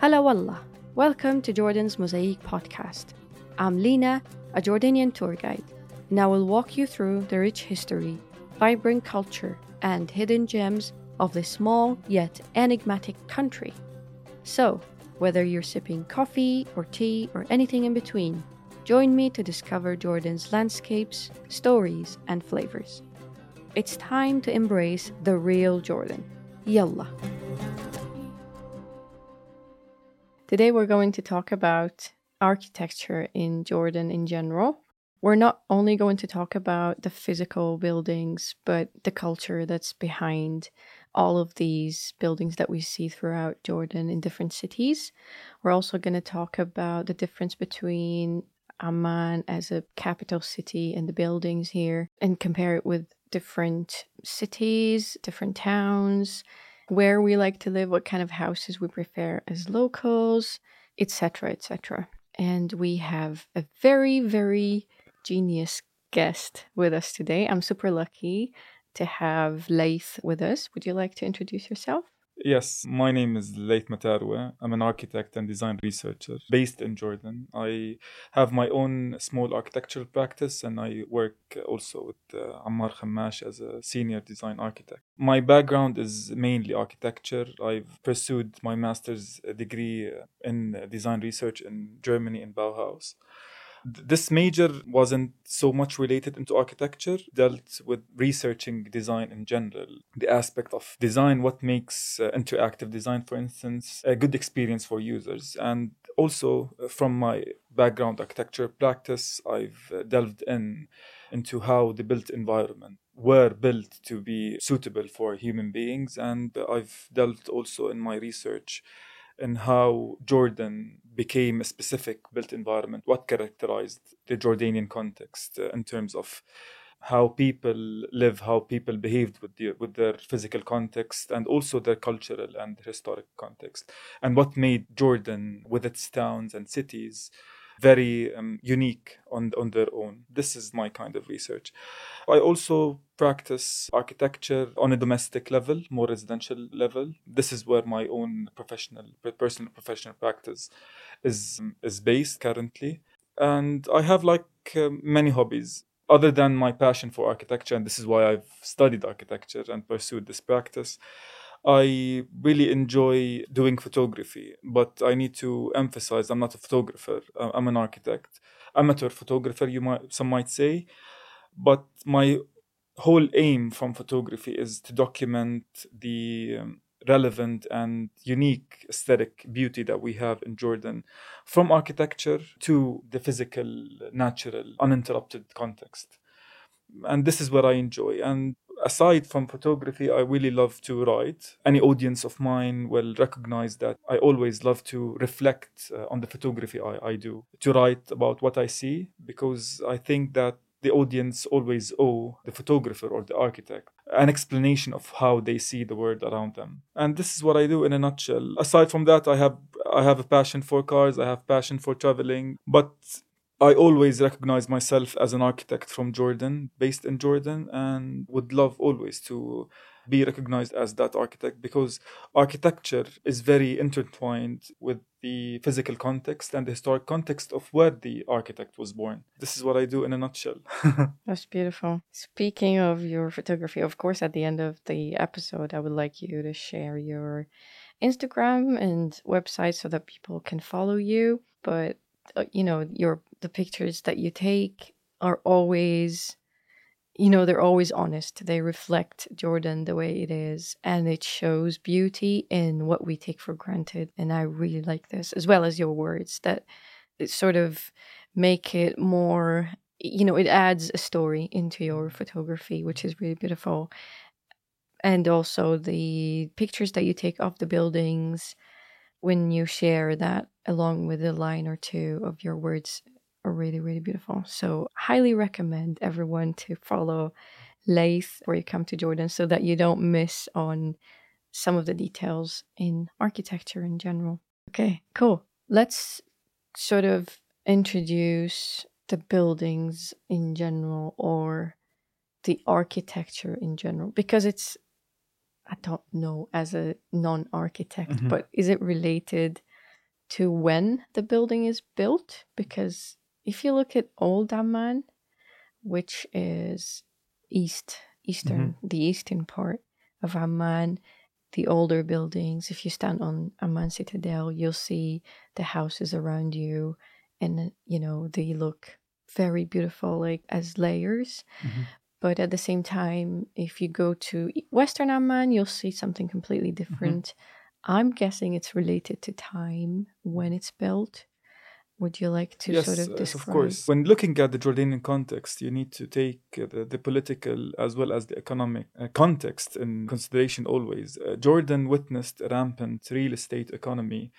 Hello Allah. Welcome to Jordan's Mosaic podcast. I'm Lina, a Jordanian tour guide, and I will walk you through the rich history, vibrant culture, and hidden gems of this small yet enigmatic country. So, whether you're sipping coffee or tea or anything in between, join me to discover Jordan's landscapes, stories, and flavors. It's time to embrace the real Jordan. Yalla. Today we're going to talk about architecture in Jordan in general. We're not only going to talk about the physical buildings, but the culture that's behind all of these buildings that we see throughout Jordan in different cities. We're also going to talk about the difference between Amman as a capital city and the buildings here and compare it with different cities, different towns, where we like to live, what kind of houses we prefer as locals, etc., etc. And we have a very, very genius guest with us today. I'm super lucky to have Laith with us. Would you like to introduce yourself? Yes, my name is Laith Matarwe. I'm an architect and design researcher based in Jordan. I have my own small architectural practice and I work also with uh, Ammar Khammash as a senior design architect. My background is mainly architecture. I've pursued my master's degree in design research in Germany in Bauhaus this major wasn't so much related into architecture dealt with researching design in general. The aspect of design what makes uh, interactive design for instance a good experience for users. And also uh, from my background architecture practice i've uh, delved in into how the built environment were built to be suitable for human beings. And i've delved also in my research in how Jordan became a specific built environment, what characterized the Jordanian context uh, in terms of how people live, how people behaved with the, with their physical context, and also their cultural and historic context, and what made Jordan, with its towns and cities, very um, unique on, on their own. This is my kind of research. I also practice architecture on a domestic level, more residential level. This is where my own professional, personal professional practice is, is based currently. And I have like uh, many hobbies other than my passion for architecture, and this is why I've studied architecture and pursued this practice. I really enjoy doing photography, but I need to emphasize I'm not a photographer. I'm an architect, amateur photographer. You might some might say, but my whole aim from photography is to document the um, relevant and unique aesthetic beauty that we have in Jordan, from architecture to the physical, natural, uninterrupted context. And this is what I enjoy. And aside from photography, I really love to write. Any audience of mine will recognize that I always love to reflect uh, on the photography I, I do, to write about what I see, because I think that the audience always owe the photographer or the architect an explanation of how they see the world around them and this is what i do in a nutshell aside from that i have i have a passion for cars i have passion for traveling but I always recognize myself as an architect from Jordan, based in Jordan, and would love always to be recognized as that architect because architecture is very intertwined with the physical context and the historic context of where the architect was born. This is what I do in a nutshell. That's beautiful. Speaking of your photography, of course, at the end of the episode, I would like you to share your Instagram and website so that people can follow you. But Uh, you know your the pictures that you take are always you know they're always honest. They reflect jordan the way it is and it shows beauty in what we take for granted and i really like this as well as your words that it sort of make it more you know it adds a story into your photography which is really beautiful. And also the pictures that you take of the buildings when you share that along with a line or two of your words are really, really beautiful. So, highly recommend everyone to follow Laith where you come to Jordan so that you don't miss on some of the details in architecture in general. Okay, cool. Let's sort of introduce the buildings in general or the architecture in general because it's I don't know as a non architect, mm-hmm. but is it related to when the building is built because if you look at old Amman, which is east eastern the eastern part of Amman, the older buildings, if you stand on Amman Citadel, you'll see the houses around you and you know they look very beautiful like as layers. But at the same time, if you go to Western Amman, you'll see something completely different. I'm guessing it's related to time when it's built. Would you like to yes, sort of yes, describe? of course. When looking at the Jordanian context, you need to take uh, the, the political as well as the economic uh, context in consideration always. Uh, Jordan witnessed a rampant real estate economy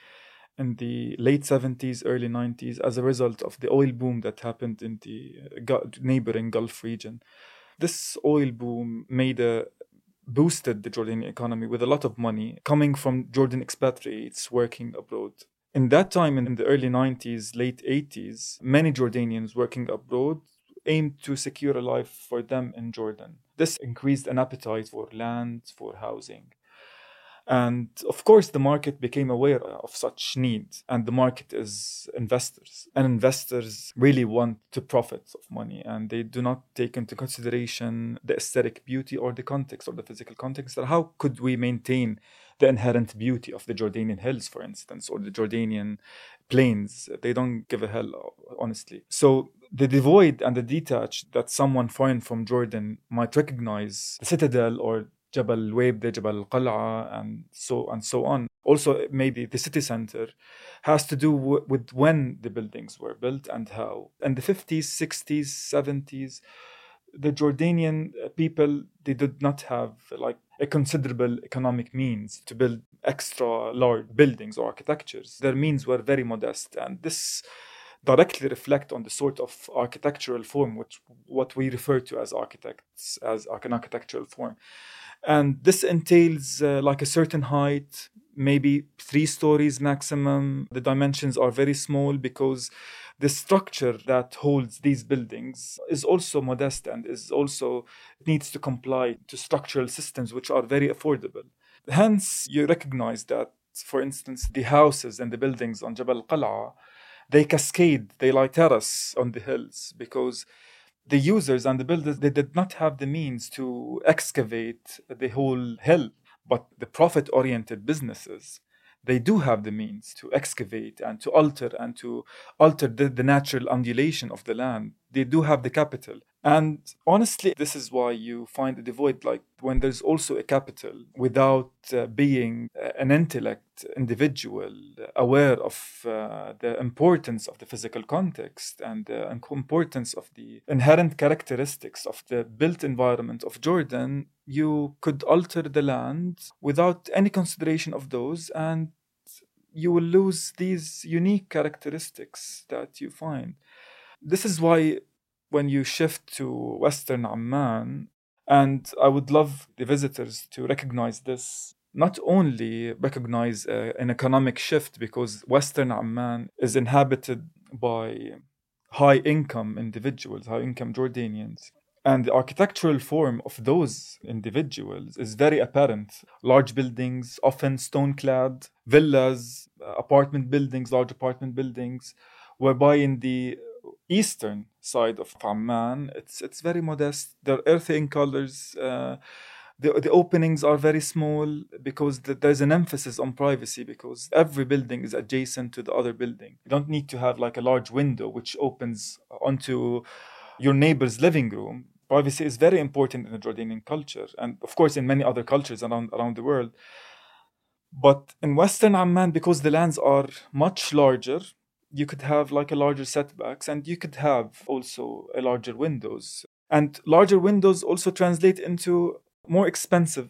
in the late 70s, early 90s as a result of the oil boom that happened in the uh, neighboring Gulf region. This oil boom made a boosted the Jordanian economy with a lot of money coming from Jordan expatriates working abroad. In that time, in the early 90s, late 80s, many Jordanians working abroad aimed to secure a life for them in Jordan. This increased an appetite for land, for housing. And of course, the market became aware of such need, and the market is investors. And investors really want to profit of money, and they do not take into consideration the aesthetic beauty or the context or the physical context. How could we maintain the inherent beauty of the Jordanian hills, for instance, or the Jordanian plains? They don't give a hell, honestly. So the devoid and the detached that someone foreign from Jordan might recognize the citadel or Jabal Weibda, Jabal Al Qal'a, and so and so on. Also, maybe the city center has to do w- with when the buildings were built and how. In the 50s, 60s, 70s, the Jordanian people they did not have like a considerable economic means to build extra large buildings or architectures. Their means were very modest, and this directly reflect on the sort of architectural form which what we refer to as architects as an architectural form and this entails uh, like a certain height maybe three stories maximum. The dimensions are very small because the structure that holds these buildings is also modest and is also needs to comply to structural systems which are very affordable. Hence you recognize that for instance the houses and the buildings on jabal qal'a they cascade they like terrace on the hills because the users and the builders they did not have the means to excavate the whole hill but the profit oriented businesses they do have the means to excavate and to alter and to alter the, the natural undulation of the land. They do have the capital and honestly this is why you find a devoid like when there's also a capital without uh, being uh, an intellect individual aware of uh, the importance of the physical context and the importance of the inherent characteristics of the built environment of jordan you could alter the land without any consideration of those and you will lose these unique characteristics that you find. This is why when you shift to Western Amman, and I would love the visitors to recognize this, not only recognize uh, an economic shift because Western Amman is inhabited by high income individuals, high income Jordanians. And the architectural form of those individuals is very apparent. Large buildings, often stone clad, villas, apartment buildings, large apartment buildings, whereby in the eastern side of Amman. It's it's very modest. They're earthy in colors. Uh, the, the openings are very small because the, there's an emphasis on privacy because every building is adjacent to the other building. You don't need to have like a large window which opens onto your neighbor's living room. Privacy is very important in the Jordanian culture and of course in many other cultures around around the world. But in Western Amman, because the lands are much larger, you could have like a larger setbacks and you could have also a larger windows. And larger windows also translate into more expensive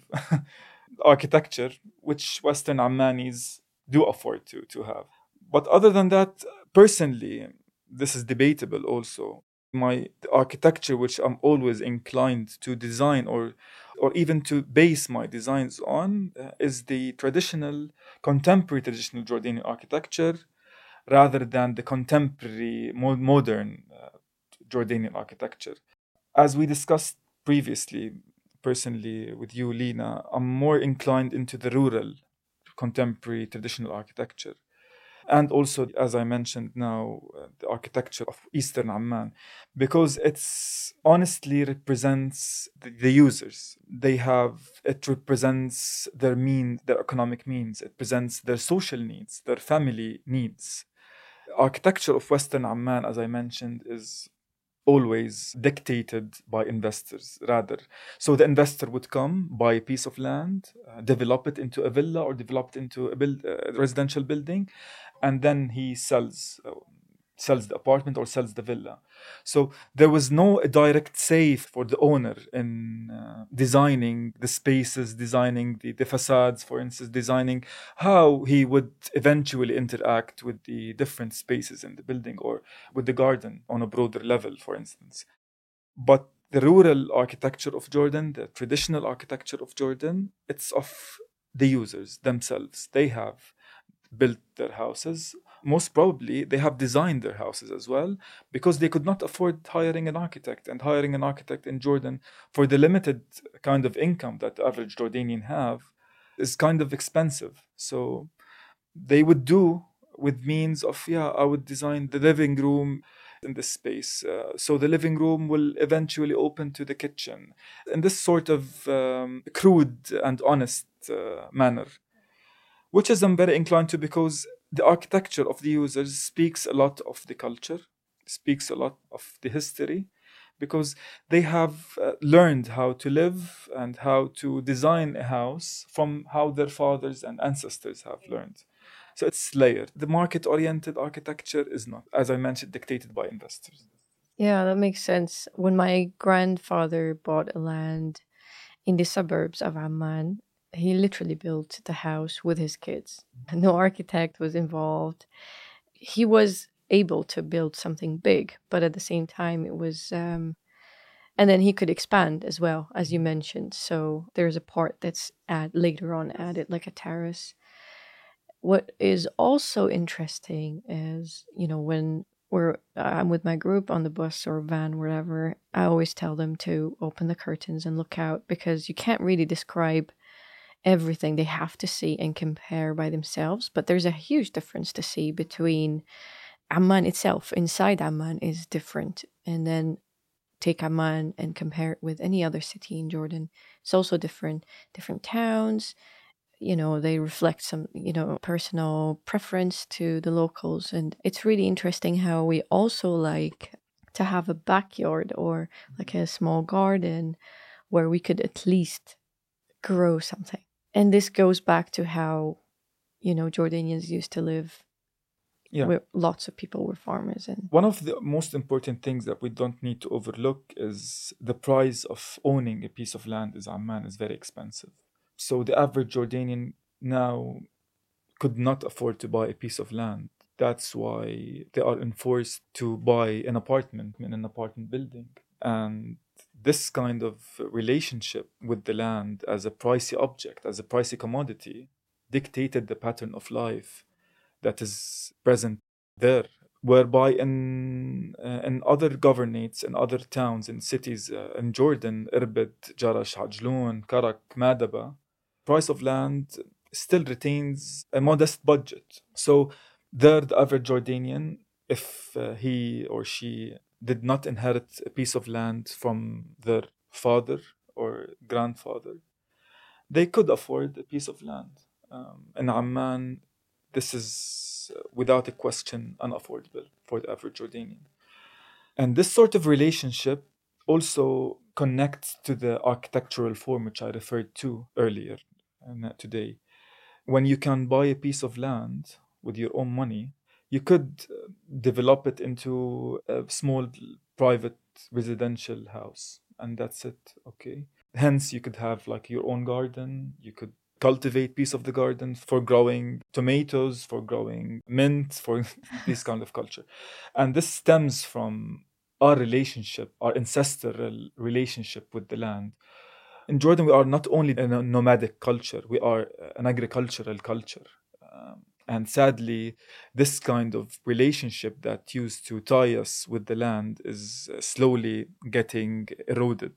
architecture which western ammanis do afford to, to have. But other than that personally this is debatable also. My architecture which i'm always inclined to design or or even to base my designs on uh, is the traditional contemporary traditional jordanian architecture rather than the contemporary, modern uh, Jordanian architecture. As we discussed previously, personally with you, Lina, I'm more inclined into the rural, contemporary, traditional architecture. and also, as I mentioned now, uh, the architecture of Eastern Amman, because it's honestly represents the, the, users. They have, it represents their mean, their economic means, it presents their social needs, their family needs. Architecture of Western Amman, as I mentioned, is always dictated by investors rather. So the investor would come buy a piece of land uh, develop it into a villa or develop it into a build, uh, residential building and then he sells uh, sells the apartment or sells the villa. So there was no direct say for the owner in uh, designing the spaces, designing the, the facades, for instance, designing how he would eventually interact with the different spaces in the building or with the garden on a broader level, for instance. But the rural architecture of Jordan, the traditional architecture of Jordan, it's of the users themselves. They have built their houses most probably they have designed their houses as well because they could not afford hiring an architect and hiring an architect in jordan for the limited kind of income that the average jordanian have is kind of expensive. So they would do with means of yeah i would design the living room in this space uh, so the living room will eventually open to the kitchen in this sort of um, crude and honest uh, manner which is I'm very inclined to because the architecture of the users speaks a lot of the culture, speaks a lot of the history, because they have uh, learned how to live and how to design a house from how their fathers and ancestors have learned. So it's layered. The market oriented architecture is not, as I mentioned, dictated by investors. Yeah, that makes sense. When my grandfather bought a land in the suburbs of Amman, he literally built the house with his kids. No architect was involved. He was able to build something big, but at the same time, it was. Um, and then he could expand as well, as you mentioned. So there's a part that's add later on added, like a terrace. What is also interesting is, you know, when we're I'm with my group on the bus or van, wherever, I always tell them to open the curtains and look out because you can't really describe everything they have to see and compare by themselves. But there's a huge difference to see between Amman itself, inside Amman, is different. And then take Amman and compare it with any other city in Jordan. It's also different. Different towns, you know, they reflect some, you know, personal preference to the locals. And it's really interesting how we also like to have a backyard or like a small garden where we could at least grow something and this goes back to how you know jordanians used to live yeah. where lots of people were farmers and one of the most important things that we don't need to overlook is the price of owning a piece of land in amman is very expensive. So the average jordanian now could not afford to buy a piece of land. That's why they are enforced to buy an apartment in an apartment building. And this kind of relationship with the land as a pricey object, as a pricey commodity, dictated the pattern of life that is present there. Whereby in uh, in other governorates, in other towns, in cities, uh, in Jordan, Irbid, Jarash, Ajloon, Karak, Madaba, price of land still retains a modest budget. So there, the average Jordanian, if uh, he or she did not inherit a piece of land from their father or grandfather, they could afford a piece of land. Um, in Amman, this is uh, without a question unaffordable for the average Jordanian. And this sort of relationship also connects to the architectural form which I referred to earlier and uh, today. When you can buy a piece of land with your own money, you could develop it into a small private residential house and that's it okay? Hence you could have like your own garden. You could cultivate piece of the garden for growing tomatoes for growing mint for this kind of culture. And this stems from our relationship our ancestral relationship with the land. In jordan we are not only a nomadic culture we are an agricultural culture. Um, and sadly, this kind of relationship that used to tie us with the land is uh, slowly getting eroded.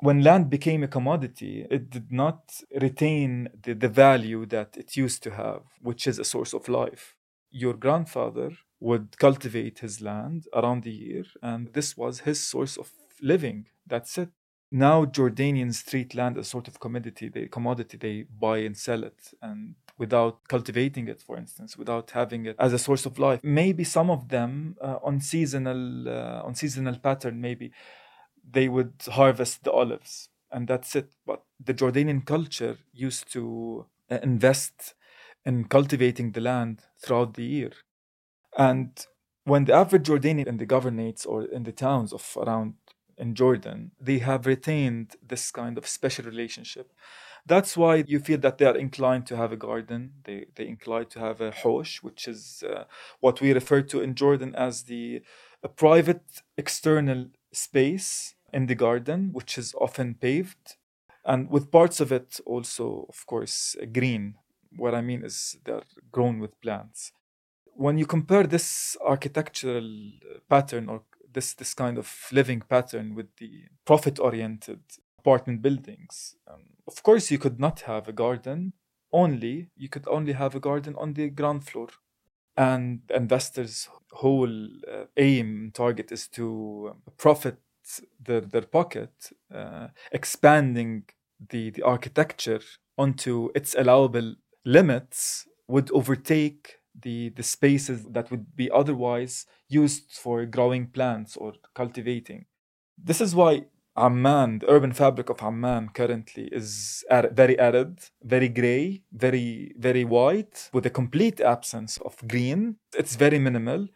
When land became a commodity, it did not retain the, the value that it used to have, which is a source of life. your grandfather would cultivate his land around the year, and this was his source of living. That's it. Now Jordanians treat land as sort of commodity, they commodity they buy and sell it, and without cultivating it, for instance, without having it as a source of life. Maybe some of them uh, on seasonal uh, on seasonal pattern, maybe they would harvest the olives, and that's it. But the Jordanian culture used to uh, invest in cultivating the land throughout the year. And when the average Jordanian in the governorates or in the towns of around in Jordan, they have retained this kind of special relationship. That's why you feel that they are inclined to have a garden. They they inclined to have a hosh, which is uh, what we refer to in Jordan as the a private external space in the garden, which is often paved, and with parts of it also, of course, green. What I mean is they're grown with plants. When you compare this architectural pattern or this this kind of living pattern with the profit-oriented apartment buildings, um, of course, you could not have a garden. Only you could only have a garden on the ground floor, and investors' whole uh, aim target is to profit their, their pocket, uh, expanding the, the architecture onto its allowable limits would overtake the, the spaces that would be otherwise used for growing plants or cultivating. This is why Amman, the urban fabric of Amman currently is very arid, very gray, very, very white, with a complete absence of green. It's very minimal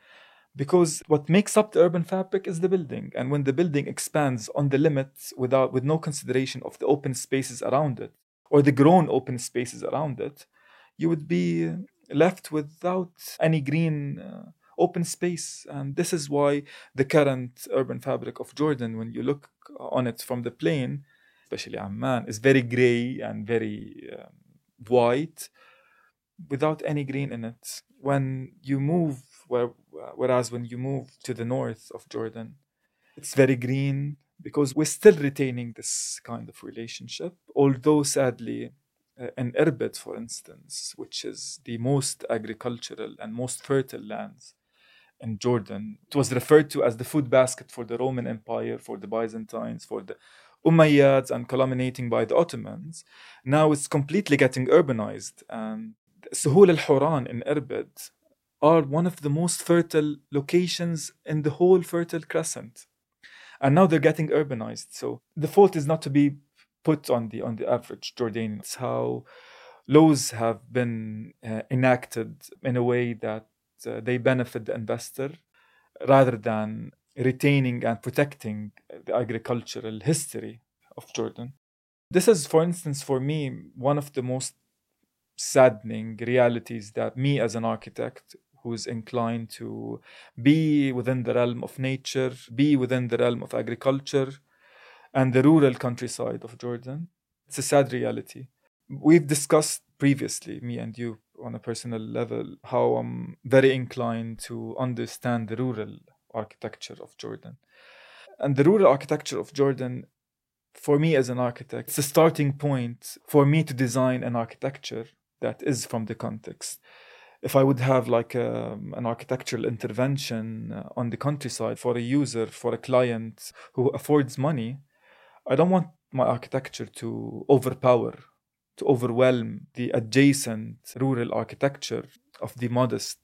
because what makes up the urban fabric is the building and when the building expands on the limits without with no consideration of the open spaces around it or the grown open spaces around it you would be left without any green uh, open space and this is why the current urban fabric of jordan when you look on it from the plane especially amman is very gray and very um, white without any green in it when you move where, whereas when you move to the north of Jordan, it's very green because we're still retaining this kind of relationship. Although sadly, uh, in Irbid, for instance, which is the most agricultural and most fertile lands in Jordan, it was referred to as the food basket for the Roman Empire, for the Byzantines, for the Umayyads, and culminating by the Ottomans. Now it's completely getting urbanized. And Suhul al Huran in Irbid are one of the most fertile locations in the whole Fertile Crescent. And now they're getting urbanized. So the fault is not to be put on the on the average Jordanian. It's how laws have been uh, enacted in a way that Uh, they benefit the investor rather than retaining and protecting the agricultural history of Jordan. This is, for instance, for me, one of the most saddening realities that me as an architect who's inclined to be within the realm of nature, be within the realm of agriculture, and the rural countryside of Jordan. It's a sad reality. We've discussed previously, me and you, on a personal level, how I'm very inclined to understand the rural architecture of Jordan. And the rural architecture of Jordan, for me as an architect, it's a starting point for me to design an architecture that is from the context if I would have like a, um, an architectural intervention uh, on the countryside for a user, for a client who affords money, I don't want my architecture to overpower, to overwhelm the adjacent rural architecture of the modest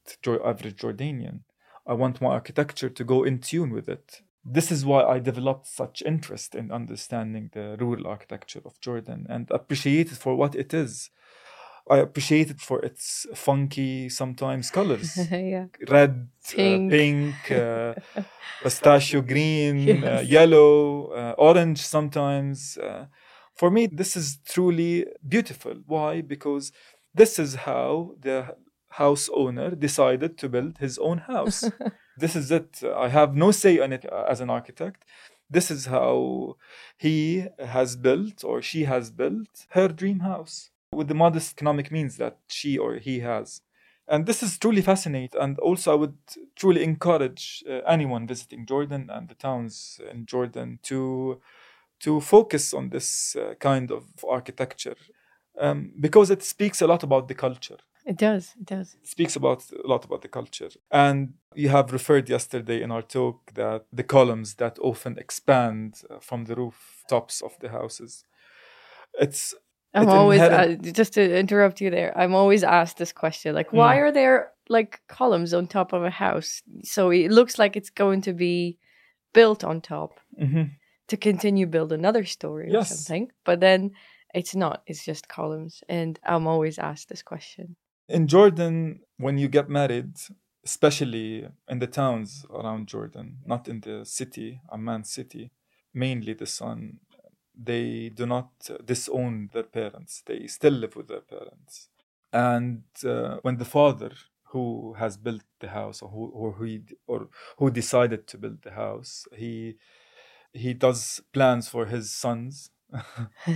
average Jordanian. I want my architecture to go in tune with it. This is why I developed such interest in understanding the rural architecture of Jordan and appreciate it for what it is I appreciate it for its funky sometimes colors. yeah. Red, uh, Pink. uh, pink, uh, pistachio green, Yes. uh, yellow, uh, orange sometimes. For me, this is truly beautiful. Why? Because this is how the house owner decided to build his own house. this is it. I have no say on it uh, as an architect. This is how he has built or she has built her dream house with the modest economic means that she or he has. And this is truly fascinating. And also, I would truly encourage uh, anyone visiting Jordan and the towns in Jordan to to focus on this uh, kind of architecture um, because it speaks a lot about the culture. It does. It does. It speaks about a lot about the culture. And you have referred yesterday in our talk that the columns that often expand uh, from the rooftops of the houses. It's I'm it always uh, just to interrupt you there. I'm always asked this question, like, why Mm. are there like columns on top of a house? So it looks like it's going to be built on top Mhm. To continue build another story or something. But then it's not. It's just columns, and I'm always asked this question. in Jordan, when you get married, especially in the towns around Jordan, not in the city, Amman city, mainly the son, they do not disown their parents. They still live with their parents. And uh, when the father who has built the house or who or who or who decided to build the house, he he does plans for his sons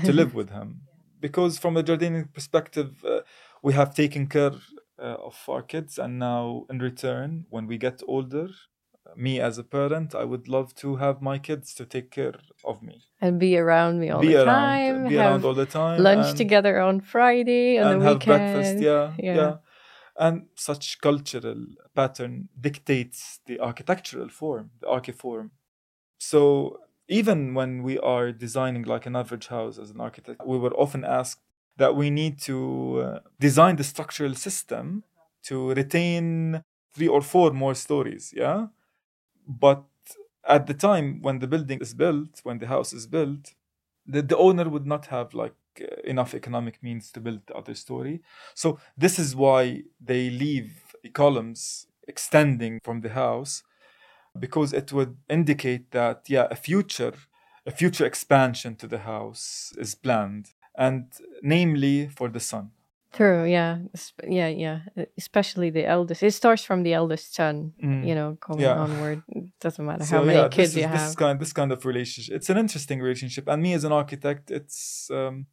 to live with him because from a Jordanian perspective, uh, we have taken care uh, of our kids, and now in return, when we get older, me as a parent, I would love to have my kids to take care of me, and be around me all be the around, time. be around all the time, lunch and, together on Friday on and the have weekend. breakfast. Yeah, Yeah. yeah, And such cultural pattern dictates the architectural form, the archiform. So even when we are designing like an average house as an architect, we were often asked that we need to uh, design the structural system to retain three or four more stories. Yeah. But at the time when the building is built, when the house is built, the, the owner would not have like uh, enough economic means to build the other story. So this is why they leave the columns extending from the house because it would indicate that yeah a future a future expansion to the house is planned and namely for the son True. Yeah. Yeah. Yeah. Especially the eldest. It starts from the eldest son. Mm. You know, going Yeah. onward. It doesn't matter so how many yeah kids this is, you this have. is kind this kind of relationship it's an interesting relationship and me as an architect it's um,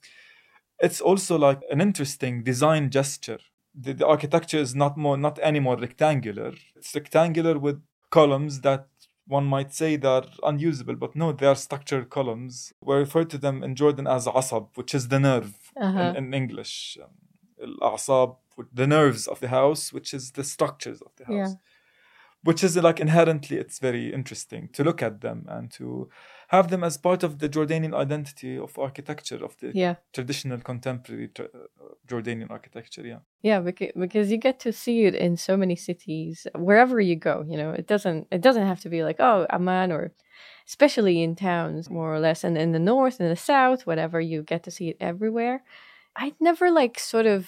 it's also like an interesting design gesture the, the architecture is not more not any more rectangular it's rectangular with columns that one might say they're unusable but no they are structured columns we refer to them in jordan as asab which is the nerve Uh-huh. in, in english um, al-asab the nerves of the house which is the structures of the Yeah. house which is like inherently it's very interesting to look at them and to have them as part of the Jordanian identity of architecture of the Yeah. traditional contemporary uh, Jordanian architecture yeah Yeah, because, because you get to see it in so many cities wherever you go. You know, it doesn't it doesn't have to be like oh Amman or especially in towns more or less, and in the north and the south, whatever. You get to see it everywhere. I'd never like sort of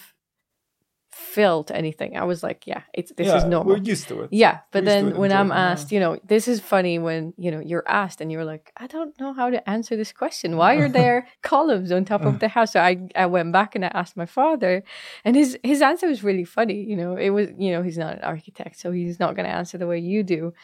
felt anything. I was like, yeah, it's this yeah, is normal. we're used to it Yeah, but We're used to it then when I'm asked, you know, this is funny when you know you're asked and you're like, I don't know how to answer this question. Why are there columns on top of the house? So I I went back and I asked my father, and his his answer was really funny. You know, it was you know he's not an architect, so he's not going to answer the way you do.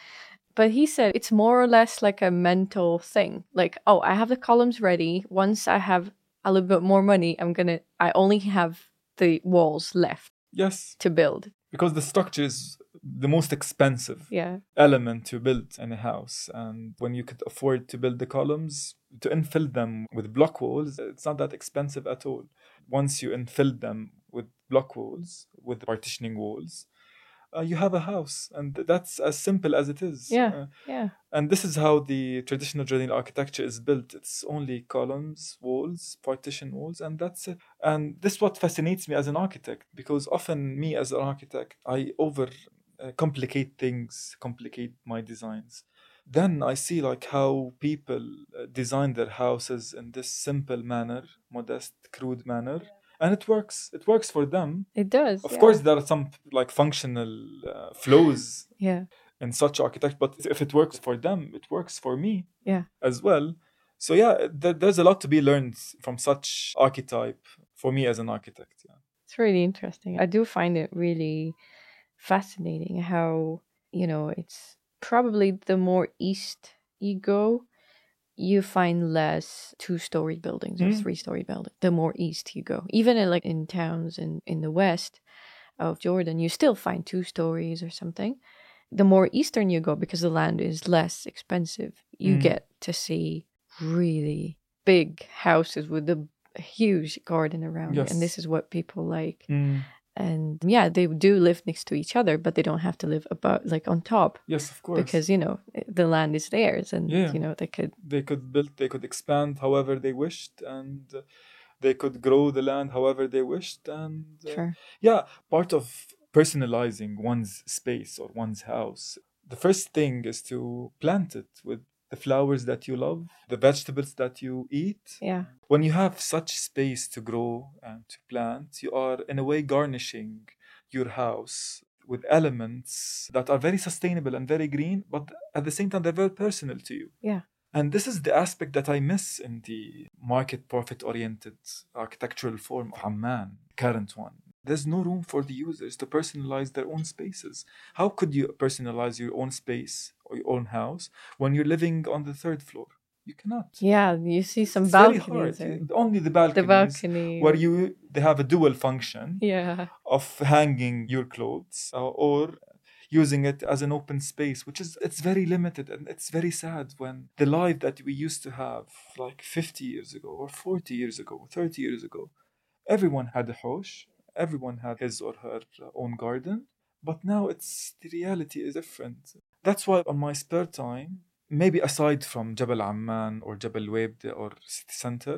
But he said it's more or less like a mental thing. Like, oh, I have the columns ready. Once I have a little bit more money, I'm gonna. I only have the walls left yes. To build. because the structure is the most expensive Yeah, element to build in a house. And when you could afford to build the columns to infill them with block walls it's not that expensive at all. Once you infill them with block walls with partitioning walls uh, you have a house and that's as simple as it is Yeah. Uh, yeah. and this is how the traditional Jordanian architecture is built. It's only columns, walls, partition walls, and that's it. And this is what fascinates me as an architect because often me as an architect, I over uh, complicate things, complicate my designs. Then I see like how people uh, design their houses in this simple manner, modest, crude manner, and it works. It works for them. It does. Of yeah. course, there are some like functional uh, flaws Yeah. in such architecture but if it works for them it works for me Yeah. as well so yeah there, there's a lot to be learned from such archetype for me as an architect yeah. It's really interesting. I do find it really fascinating how, you know, it's probably the more east you go, you find less two story buildings or Mm. three story buildings. The more east you go. Even in, like in towns in, in the west of Jordan, you still find two stories or something. The more eastern you go, because the land is less expensive, you Mm. get to see really big houses with a huge garden around it. And this is what people like and yeah they do live next to each other but they don't have to live above like on top yes of course because you know the land is theirs and Yeah. you know they could they could build they could expand however they wished and uh, they could grow the land however they wished and uh, sure yeah part of personalizing one's space or one's house the first thing is to plant it with the flowers that you love the vegetables that you eat yeah when you have such space to grow and to plant you are in a way garnishing your house with elements that are very sustainable and very green but at the same time they're very personal to you Yeah. and this is the aspect that I miss in the market profit oriented architectural form of Amman, current one. There's no room for the users to personalize their own spaces. How could you personalize your own space or your own house when you're living on the third floor? You cannot. yeah you see some It's balconies hard. Only the balconies, the balcony where you they have a dual function yeah of hanging your clothes uh, or using it as an open space which is it's very limited and it's very sad when the life that we used to have like 50 years ago or 40 years ago 30 years ago everyone had a hosh everyone had his or her uh, own garden but now it's the reality is different that's why on my spare time maybe aside from Jabal Amman or Jabal Webde or city center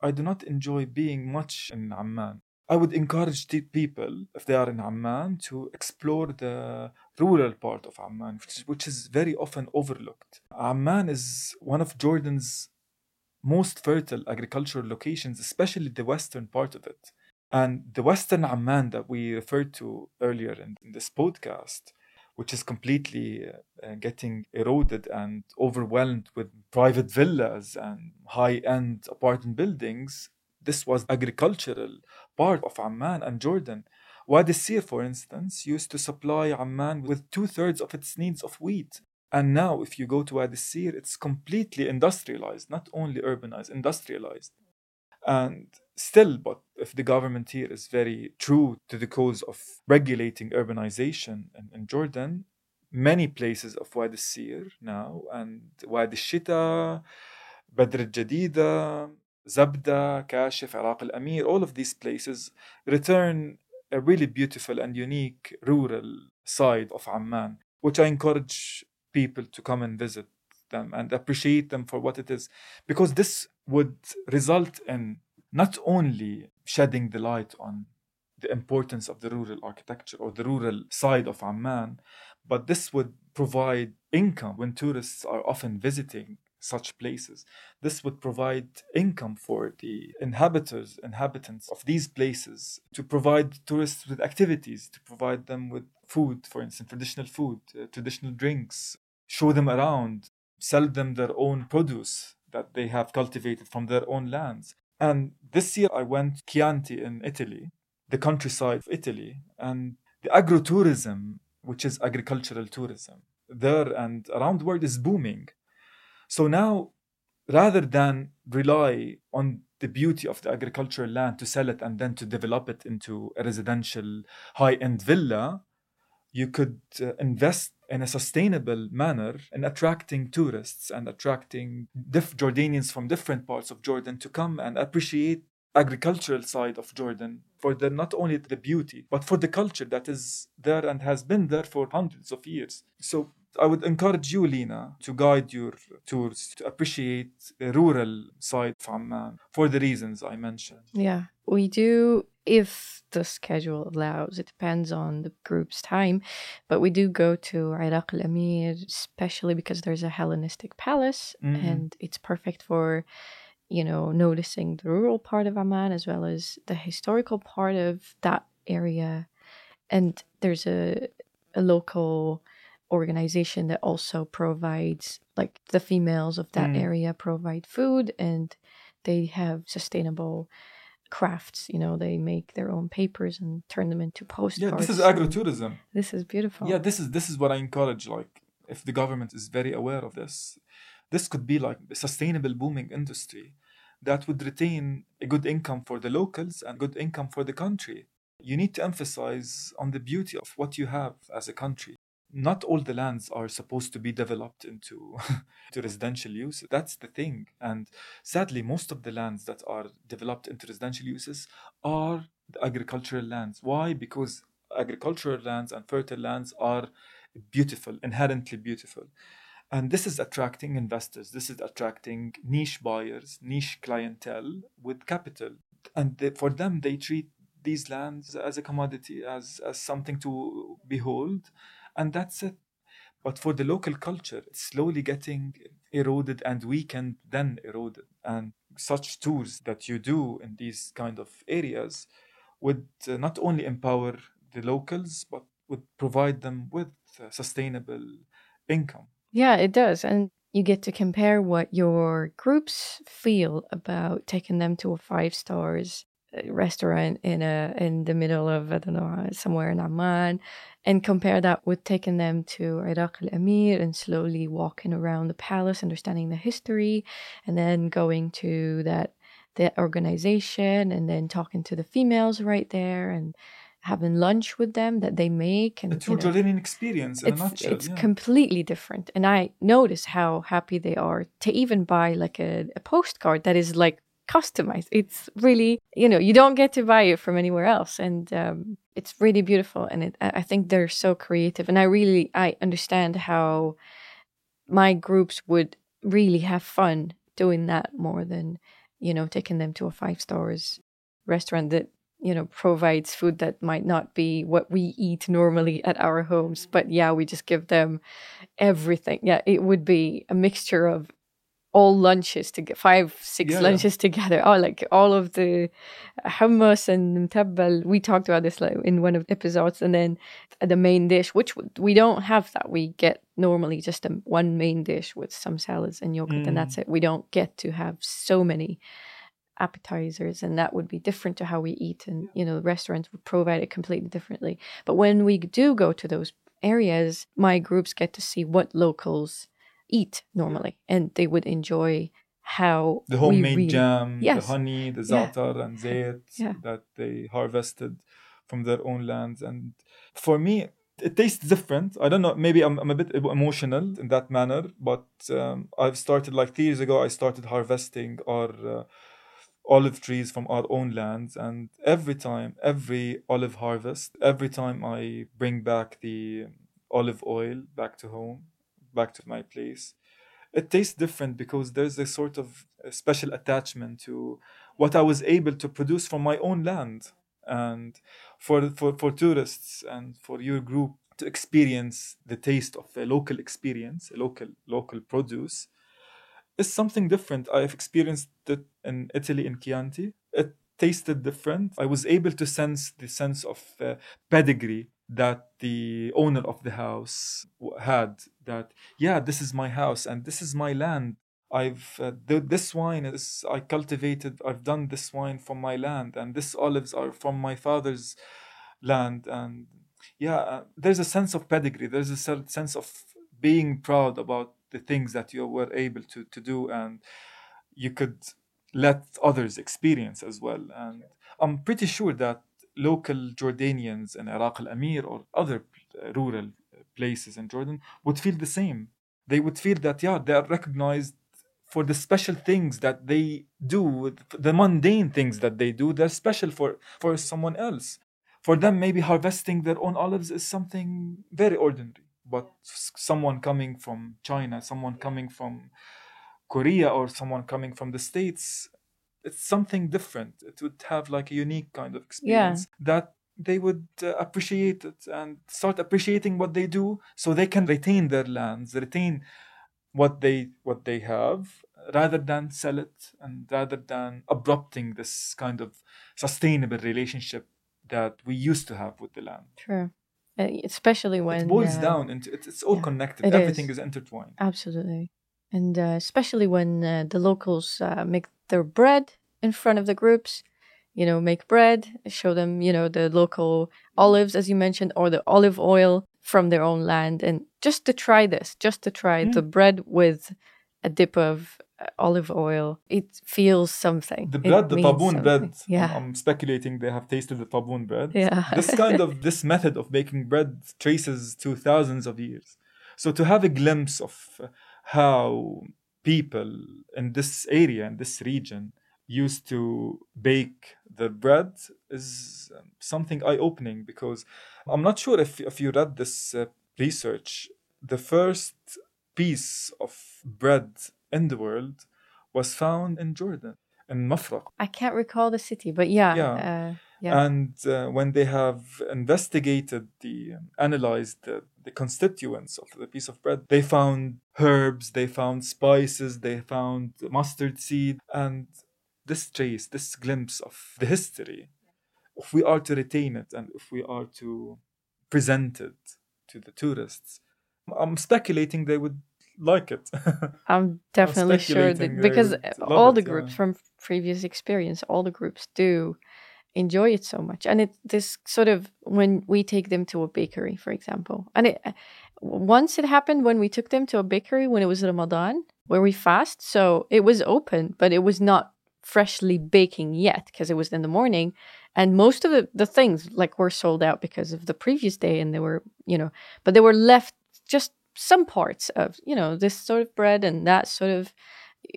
I do not enjoy being much in Amman I would encourage the people, if they are in Amman, to explore the rural part of Amman, which is very often overlooked. Amman is one of Jordan's most fertile agricultural locations, especially the western part of it. And the western Amman that we referred to earlier in, in this podcast, which is completely uh, uh, getting eroded and overwhelmed with private villas and high end apartment buildings, this was agricultural part of Amman and Jordan. Wadi Sir, for instance, used to supply Amman with two thirds of its needs of wheat. And now, if you go to Wadi Sir, it's completely industrialized, not only urbanized, industrialized. And still, but if the government here is very true to the cause of regulating urbanization in, in Jordan, many places of Wadi Sir now and Wadi Shita, Badr Jadida, Zabda, Kashif, Iraq al Amir, all of these places return a really beautiful and unique rural side of Amman, which I encourage people to come and visit them and appreciate them for what it is. Because this would result in not only shedding the light on the importance of the rural architecture or the rural side of Amman, but this would provide income when tourists are often visiting such places. This would provide income for the inhabitants, inhabitants of these places, to provide tourists with activities, to provide them with food, for instance, traditional food, uh, traditional drinks, show them around, sell them their own produce that they have cultivated from their own lands. And this year I went Chianti in Italy, the countryside of Italy, and the agrotourism, which is agricultural tourism, there and around the world is booming. So now, rather than rely on the beauty of the agricultural land to sell it and then to develop it into a residential high end villa, you could uh, invest in a sustainable manner in attracting tourists and attracting diff- Jordanians from different parts of Jordan to come and appreciate agricultural side of Jordan for the not only the beauty but for the culture that is there and has been there for hundreds of years. So I would encourage you, Lina, to guide your tours to appreciate the rural side of Amman for the reasons I mentioned. Yeah, we do if the schedule allows. It depends on the group's time, but we do go to Iraq al Amir, especially because there's a Hellenistic palace Mhm. and it's perfect for, you know, noticing the rural part of Amman as well as the historical part of that area. And there's a, a local organization that also provides like the females of that Mm. area provide food and they have sustainable crafts you know they make their own papers and turn them into postcards Yeah, this is agrotourism. this is beautiful Yeah, this is this is what I encourage. Like, if the government is very aware of this, this could be like a sustainable booming industry that would retain a good income for the locals and good income for the country. You need to emphasize on the beauty of what you have as a country. Not all the lands are supposed to be developed into to residential use. That's the thing. And sadly, most of the lands that are developed into residential uses are agricultural lands. Why? Because agricultural lands and fertile lands are beautiful, inherently beautiful. And this is attracting investors. This is attracting niche buyers, niche clientele with capital. And for them, they treat these lands as a commodity, as, as something to behold. And that's it. But for the local culture, it's slowly getting eroded and weakened, then eroded. And such tours that you do in these kind of areas would uh, not only empower the locals, but would provide them with uh, sustainable income. Yeah, it does. And you get to compare what your groups feel about taking them to a five stars restaurant in a in the middle of I don't know uh, somewhere in Amman and compare that with taking them to Iraq al Amir and slowly walking around the palace, understanding the history, and then going to that the organization and then talking to the females right there and having lunch with them that they make and a true Jordanian experience it's, a nutshell. It's yeah. completely different. And I notice how happy they are to even buy like a, a postcard that is like customized. It's really, you know, you don't get to buy it from anywhere else. And um, it's really beautiful. And it, I think they're so creative. And I really, I understand how my groups would really have fun doing that more than, you know, taking them to a five stars restaurant that you know provides food that might not be what we eat normally at our homes but yeah we just give them everything yeah it would be a mixture of all lunches to get five six Yeah, lunches together. Oh like all of the hummus and mtabbal we talked about this like in one of the episodes. And then the main dish which we don't have that. We get normally just a, one main dish with some salads and yogurt and that's mm. it. We don't get to have so many appetizers and that would be different to how we eat. And you know restaurants would provide it completely differently. But when we do go to those areas my groups get to see what locals eat normally and they would enjoy how the we homemade really- jam, Yes. the honey, the Yeah. and zayt Yeah. that they harvested from their own lands. And for me, it tastes different. I don't know, maybe I'm, I'm a bit emotional in that manner, but um, I've started like three years ago, I started harvesting our uh, olive trees from our own lands. And every time, every olive harvest, every time I bring back the olive oil back to home, back to my place, it tastes different because there's a sort of special attachment to what I was able to produce from my own land. And for, for, for tourists and for your group to experience the taste of a local experience, a local local produce, is something different. I've experienced it in Italy in Chianti. It tasted different. I was able to sense the sense of uh, pedigree that the owner of the house had that yeah this is my house and this is my land. I've uh, th- this wine is i cultivated i've done this wine from my land and this olives are from my father's land. And yeah uh, there's a sense of pedigree. There's a sense of being proud about the things that you were able to, to do and you could let others experience as well. And i'm pretty sure that local jordanians in iraq al-amir or other rural places in jordan would feel the same. They would feel that yeah they are recognized for the special things that they do the mundane things that they do they're special for for someone else. For them maybe harvesting their own olives is something very ordinary. But someone coming from china someone coming from korea or someone coming from the states it's something different it would have like a unique kind of experience that they would uh, appreciate it and start appreciating what they do so they can retain their lands retain what they what they have rather than sell it and rather than abrupting this kind of sustainable relationship that we used to have with the land True. Uh, especially when it boils uh, down into it, it's all yeah, connected everything is. is intertwined Absolutely. And uh, especially when uh, the locals uh, make their bread in front of the groups, you know, make bread, show them, you know, the local olives, as you mentioned, or the olive oil from their own land. And just to try this, just to try Mm. the bread with a dip of uh, olive oil, it feels something. the It bread the means taboon bread. Yeah. I'm, speculating they have tasted the taboon bread yeah. this kind of this method of making bread traces to thousands of years so to have a glimpse of how people in this area in this region used to bake the bread is um, something eye-opening because I'm not sure if, if you read this uh, research. The first piece of bread in the world was found in Jordan, in Mafraq. I can't recall the city, but yeah. Yeah. Uh, yeah. And uh, when they have investigated the, um, analyzed the, the constituents of the piece of bread, they found herbs, they found spices, they found mustard seed, and this trace, this glimpse of the history, if we are to retain it and if we are to present it to the tourists, I'm speculating they would like it. I'm definitely sure that because all it, the groups yeah. from previous experience, all the groups do enjoy it so much, and it this sort of when we take them to a bakery, for example, and it once it happened when we took them to a bakery when it was Ramadan where we fast, so it was open, but it was not freshly baking yet because it was in the morning. And most of the, the things like were sold out because of the previous day and they were you know but they were left just some parts of you know this sort of bread and that sort of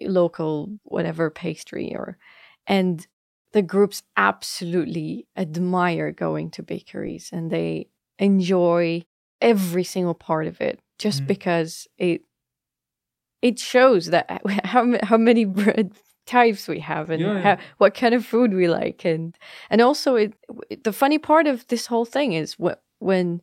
local whatever pastry or and the groups absolutely admire going to bakeries and they enjoy every single part of it just Mm. because it it shows that how how many bread types we have and Yeah, how, what kind of food we like and and also it, it- the funny part of this whole thing is wh- when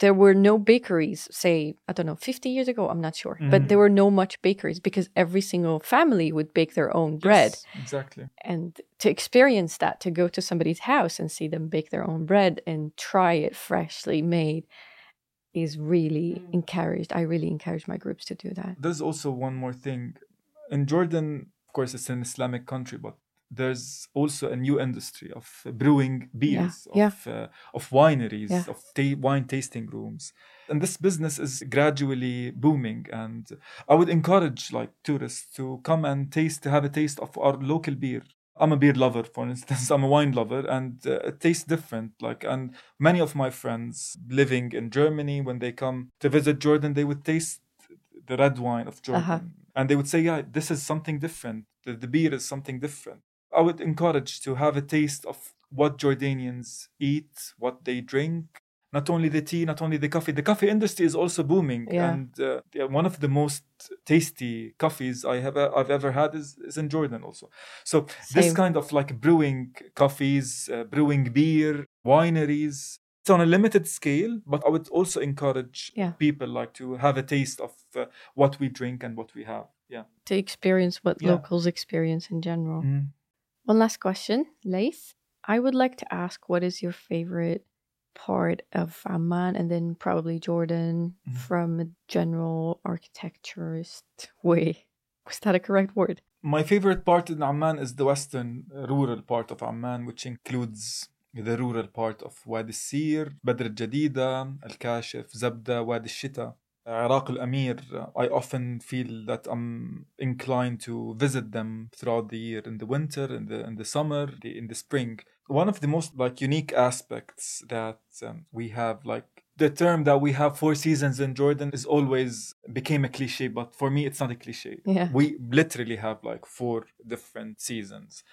there were no bakeries say i don't know 50 years ago i'm not sure but Mhm. there were no much bakeries because every single family would bake their own bread Yes, exactly. and to experience that to go to somebody's house and see them bake their own bread and try it freshly made is really Mm. encouraged i really encourage my groups to do that There's also one more thing. In Jordan, of course, it's an Islamic country, but there's also a new industry of brewing beers, yeah. of uh, of wineries, Yeah. of ta- wine tasting rooms, and this business is gradually booming. And I would encourage like tourists to come and taste, to have a taste of our local beer. I'm a beer lover, for instance. I'm a wine lover, and uh, it tastes different. Like, and many of my friends living in Germany, when they come to visit Jordan, they would taste the red wine of Jordan, Uh-huh. and they would say, "Yeah, this is something different. The, the beer is something different." I would encourage to have a taste of what Jordanians eat, what they drink. Not only the tea, not only the coffee. The coffee industry is also booming, Yeah. and uh, yeah, one of the most tasty coffees I have I've ever had is, is in Jordan also. So this kind of like brewing coffees, uh, brewing beer, wineries. It's on a limited scale, but I would also encourage Yeah. people like to have a taste of uh, what we drink and what we have. Yeah. to experience what locals experience in general Mm. One last question, Laith. I would like to ask what is your favorite part of Amman and then probably Jordan Mhm. from a general architecturist way? Was that a correct word? My favorite part in Amman is the western rural part of Amman, which includes the rural part of Wadi Sir, Badr al-Jadida, Al-Kashif, Zabda, Wadi Shita, Iraq al-Amir. I often feel that I'm inclined to visit them throughout the year in the winter, in the in the summer, the, in the spring. One of the most like unique aspects that um, we have like the term that we have four seasons in Jordan is always became a cliche, but for me it's not a cliche. Yeah. We literally have like four different seasons.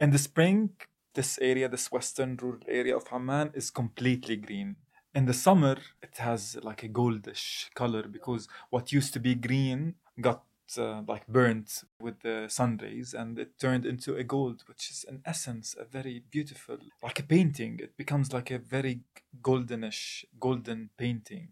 In the spring, this area, this western rural area of Amman is completely green. In the summer, it has like a goldish color because what used to be green got uh, like burnt with the sun rays and it turned into a gold, which is in essence a very beautiful, like a painting. It becomes like a very goldenish, golden painting.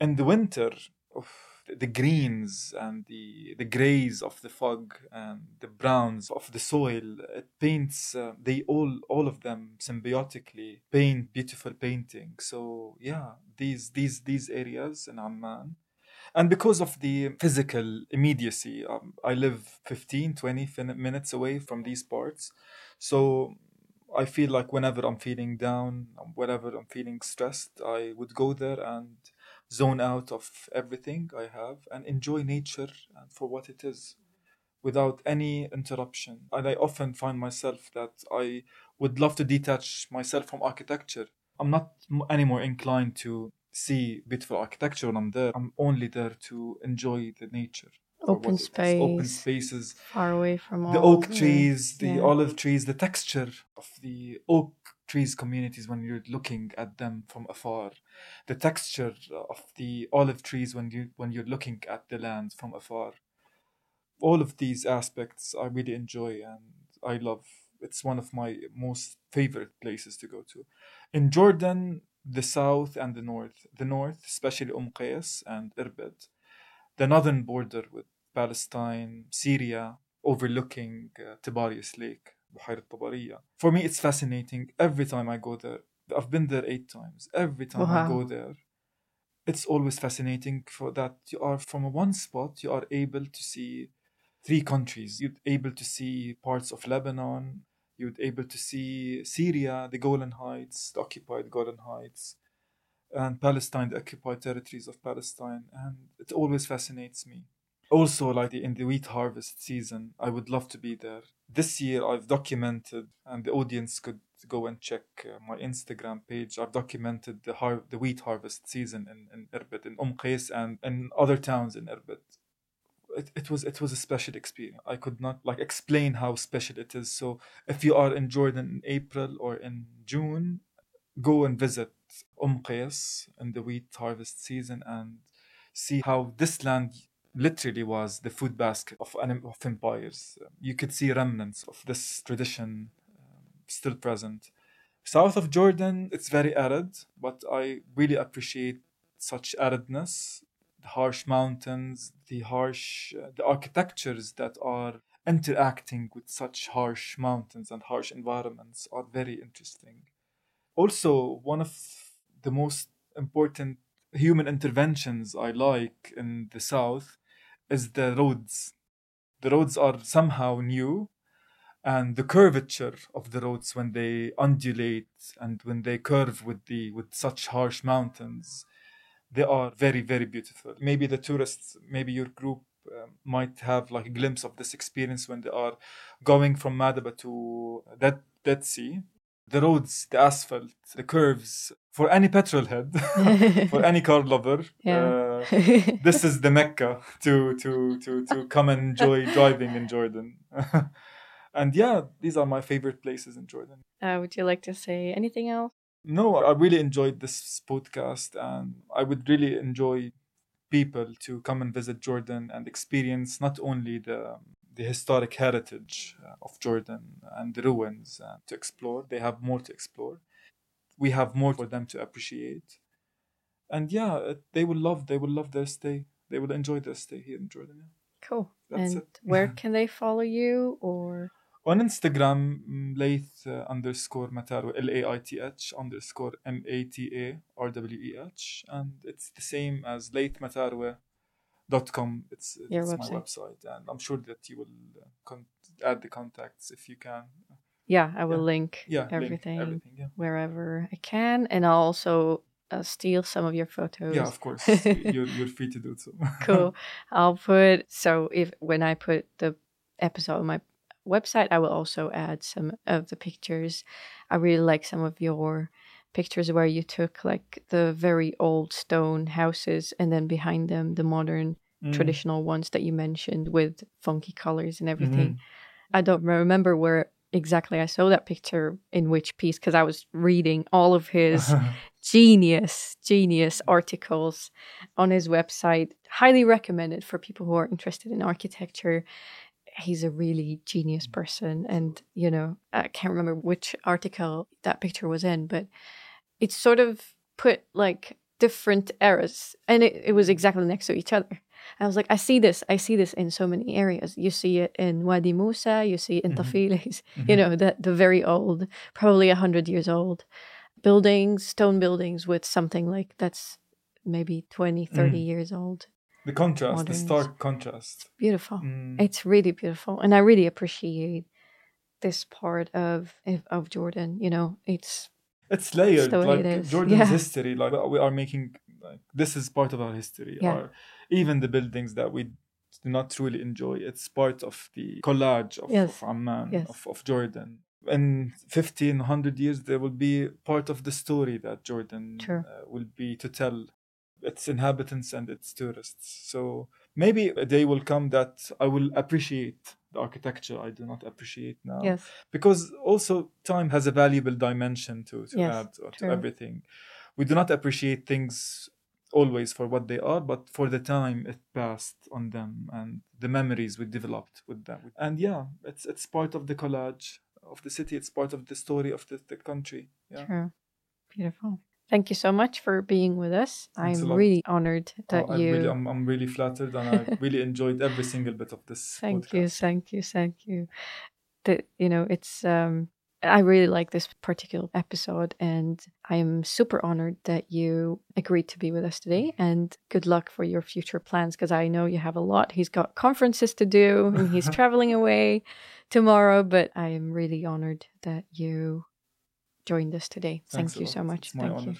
In the winter, oof, the greens and the the grays of the fog and the browns of the soil it paints uh, they all all of them symbiotically paint beautiful painting. So yeah these these these areas in amman and because of the physical immediacy um, i live 15 20 fin- minutes away from these parts. So i feel like whenever i'm feeling down whenever i'm feeling stressed i would go there and zone out of everything I have and enjoy nature for what it is without any interruption. And I often find myself that I would love to detach myself from architecture. I'm not anymore inclined to see beautiful architecture when I'm there. I'm only there to enjoy the nature. Open space. Open spaces, Far away from all the oak trees, the yeah. olive trees, the texture of the oak trees communities when you're looking at them from afar, the texture of the olive trees when you when you're looking at the land from afar. All of these aspects I really enjoy and I love. It's one of my most favorite places to go to. In Jordan, the south and the north, the north, especially Umm Qais and Irbid, the northern border with Palestine, Syria, overlooking uh, Tiberias Lake, For me, it's fascinating. Every time I go there, I've been there eight times. Every time I go there, it's always fascinating for that you are from one spot, you are able to see three countries. You're able to see parts of Lebanon. You're able to see Syria, the Golan Heights, the occupied Golan Heights, and Palestine, the occupied territories of Palestine. And it always fascinates me. Also, like in the wheat harvest season, I would love to be there. This year, I've documented, and the audience could go and check uh, my Instagram page. I've documented the har- the wheat harvest season in, in Irbid, in Umm Qais, and in other towns in Irbid it, it was it was a special experience. I could not like explain how special it is. So if you are in Jordan in April or in June, go and visit Umm Qais in the wheat harvest season and see how this land literally was the food basket of, of empires. You could see remnants of this tradition um, still present. South of Jordan, it's very arid, but I really appreciate such aridness the harsh mountains, the harsh, uh, the architectures that are interacting with such harsh mountains and harsh environments are very interesting. Also, one of the most important human interventions I like in the south is the roads. The roads are somehow new, and the curvature of the roads when they undulate and when they curve with the with such harsh mountains they are very very beautiful maybe the tourists maybe your group um, might have like a glimpse of this experience when they are going from Madaba to that Dead Sea the roads the asphalt the curves for any petrol head for any car lover Yeah. uh, this is the mecca to to to to come and enjoy driving in jordan and yeah these are my favorite places in jordan uh, would you like to say anything else? no, I really enjoyed this podcast, and I would really enjoy people to come and visit Jordan and experience not only the the historic heritage uh, of Jordan and the ruins uh, to explore. They have more to explore. We have more for them to appreciate, and yeah, they will love. They will love their stay. They will enjoy their stay here in Jordan. yeah. Cool. That's and it. where can they follow you or On Instagram, mm, Laith uh, underscore Matarweh, L A I T H underscore M A T A R W E H. And it's the same as laithmatarweh.com. It's, Your it's my website. website. And I'm sure that you will uh, con- add the contacts if you can. yeah, I will Yeah. link Yeah, link everything, everything. Yeah. wherever I can, and I'll also uh, steal some of your photos. yeah, of course. you're, you're free to do so. cool. I'll put so if when I put the episode on my website, I will also add some of the pictures. I really like some of your pictures where you took like the very old stone houses and then behind them the modern Mm. traditional ones that you mentioned with funky colors and everything. I don't remember where exactly I saw that picture in which piece because I was reading all of his genius, genius articles on his website. Highly recommended for people who are interested in architecture. He's a really genius person. And, you know, I can't remember which article that picture was in, but it's sort of put like different eras and it, it was exactly next to each other. I was like, I see this, I see this in so many areas. You see it in Wadi Musa, you see it in Mhm. Tafilis, you Mhm. know, the, the very old, probably a hundred years old buildings, stone buildings with something like that's maybe 20, 30 Mm. years old. the contrast, the stark contrast. Beautiful. Mm. It's really beautiful. And I really appreciate this part of of Jordan. You know, it's It's layered, way like it. Jordan's Yeah. history. Like we are making, like this is part of our history. Yeah. Our, even the buildings that we do not truly enjoy, it's part of the collage of, Yes. of Amman, Yes. of, of Jordan. In 1500 years, there will be part of the story that Jordan True. uh, will be to tell its inhabitants and its tourists. So maybe a day will come that I will appreciate the architecture I do not appreciate now. Yes. Because also time has a valuable dimension to, to Yes, add to everything. We do not appreciate things always for what they are, but for the time it passed on them and the memories we developed with them. And yeah, it's it's part of the collage of the city. It's part of the story of the, the country. Yeah. True. Beautiful. Thank you so much for being with us. Thanks I'm really honored that Oh, I you. really, I'm, I'm really flattered and I really enjoyed every single bit of this. thank you, thank you, thank you. That you know, it's um, I really like this particular episode, and I'm super honored that you agreed to be with us today. And good luck for your future plans, because I know you have a lot. He's got conferences to do, and he's traveling away tomorrow. But I am really honored that you joined us today. Thanks Thank you lot. so much. Thank honor. you.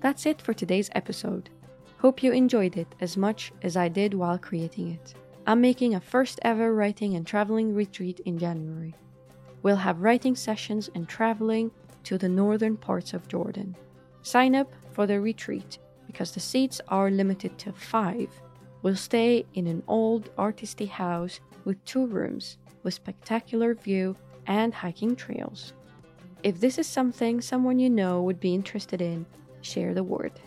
That's it for today's episode. Hope you enjoyed it as much as I did while creating it. I'm making a first ever writing and traveling retreat in January. We'll have writing sessions and traveling to the northern parts of Jordan. Sign up for the retreat because the seats are limited to five. We'll stay in an old artisty house with two rooms with spectacular view and hiking trails. If this is something someone you know would be interested in, share the word.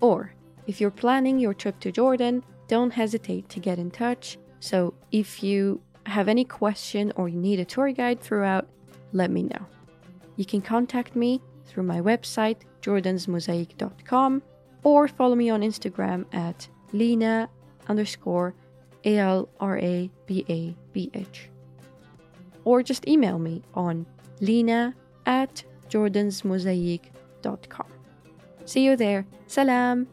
Or, if you're planning your trip to Jordan, don't hesitate to get in touch. So, if you have any question or you need a tour guide throughout, let me know. You can contact me through my website, jordansmosaic.com, or follow me on Instagram at Lina underscore A L R A B A B H. Or just email me on lina at jordansmosaic.com. See you there. Salam!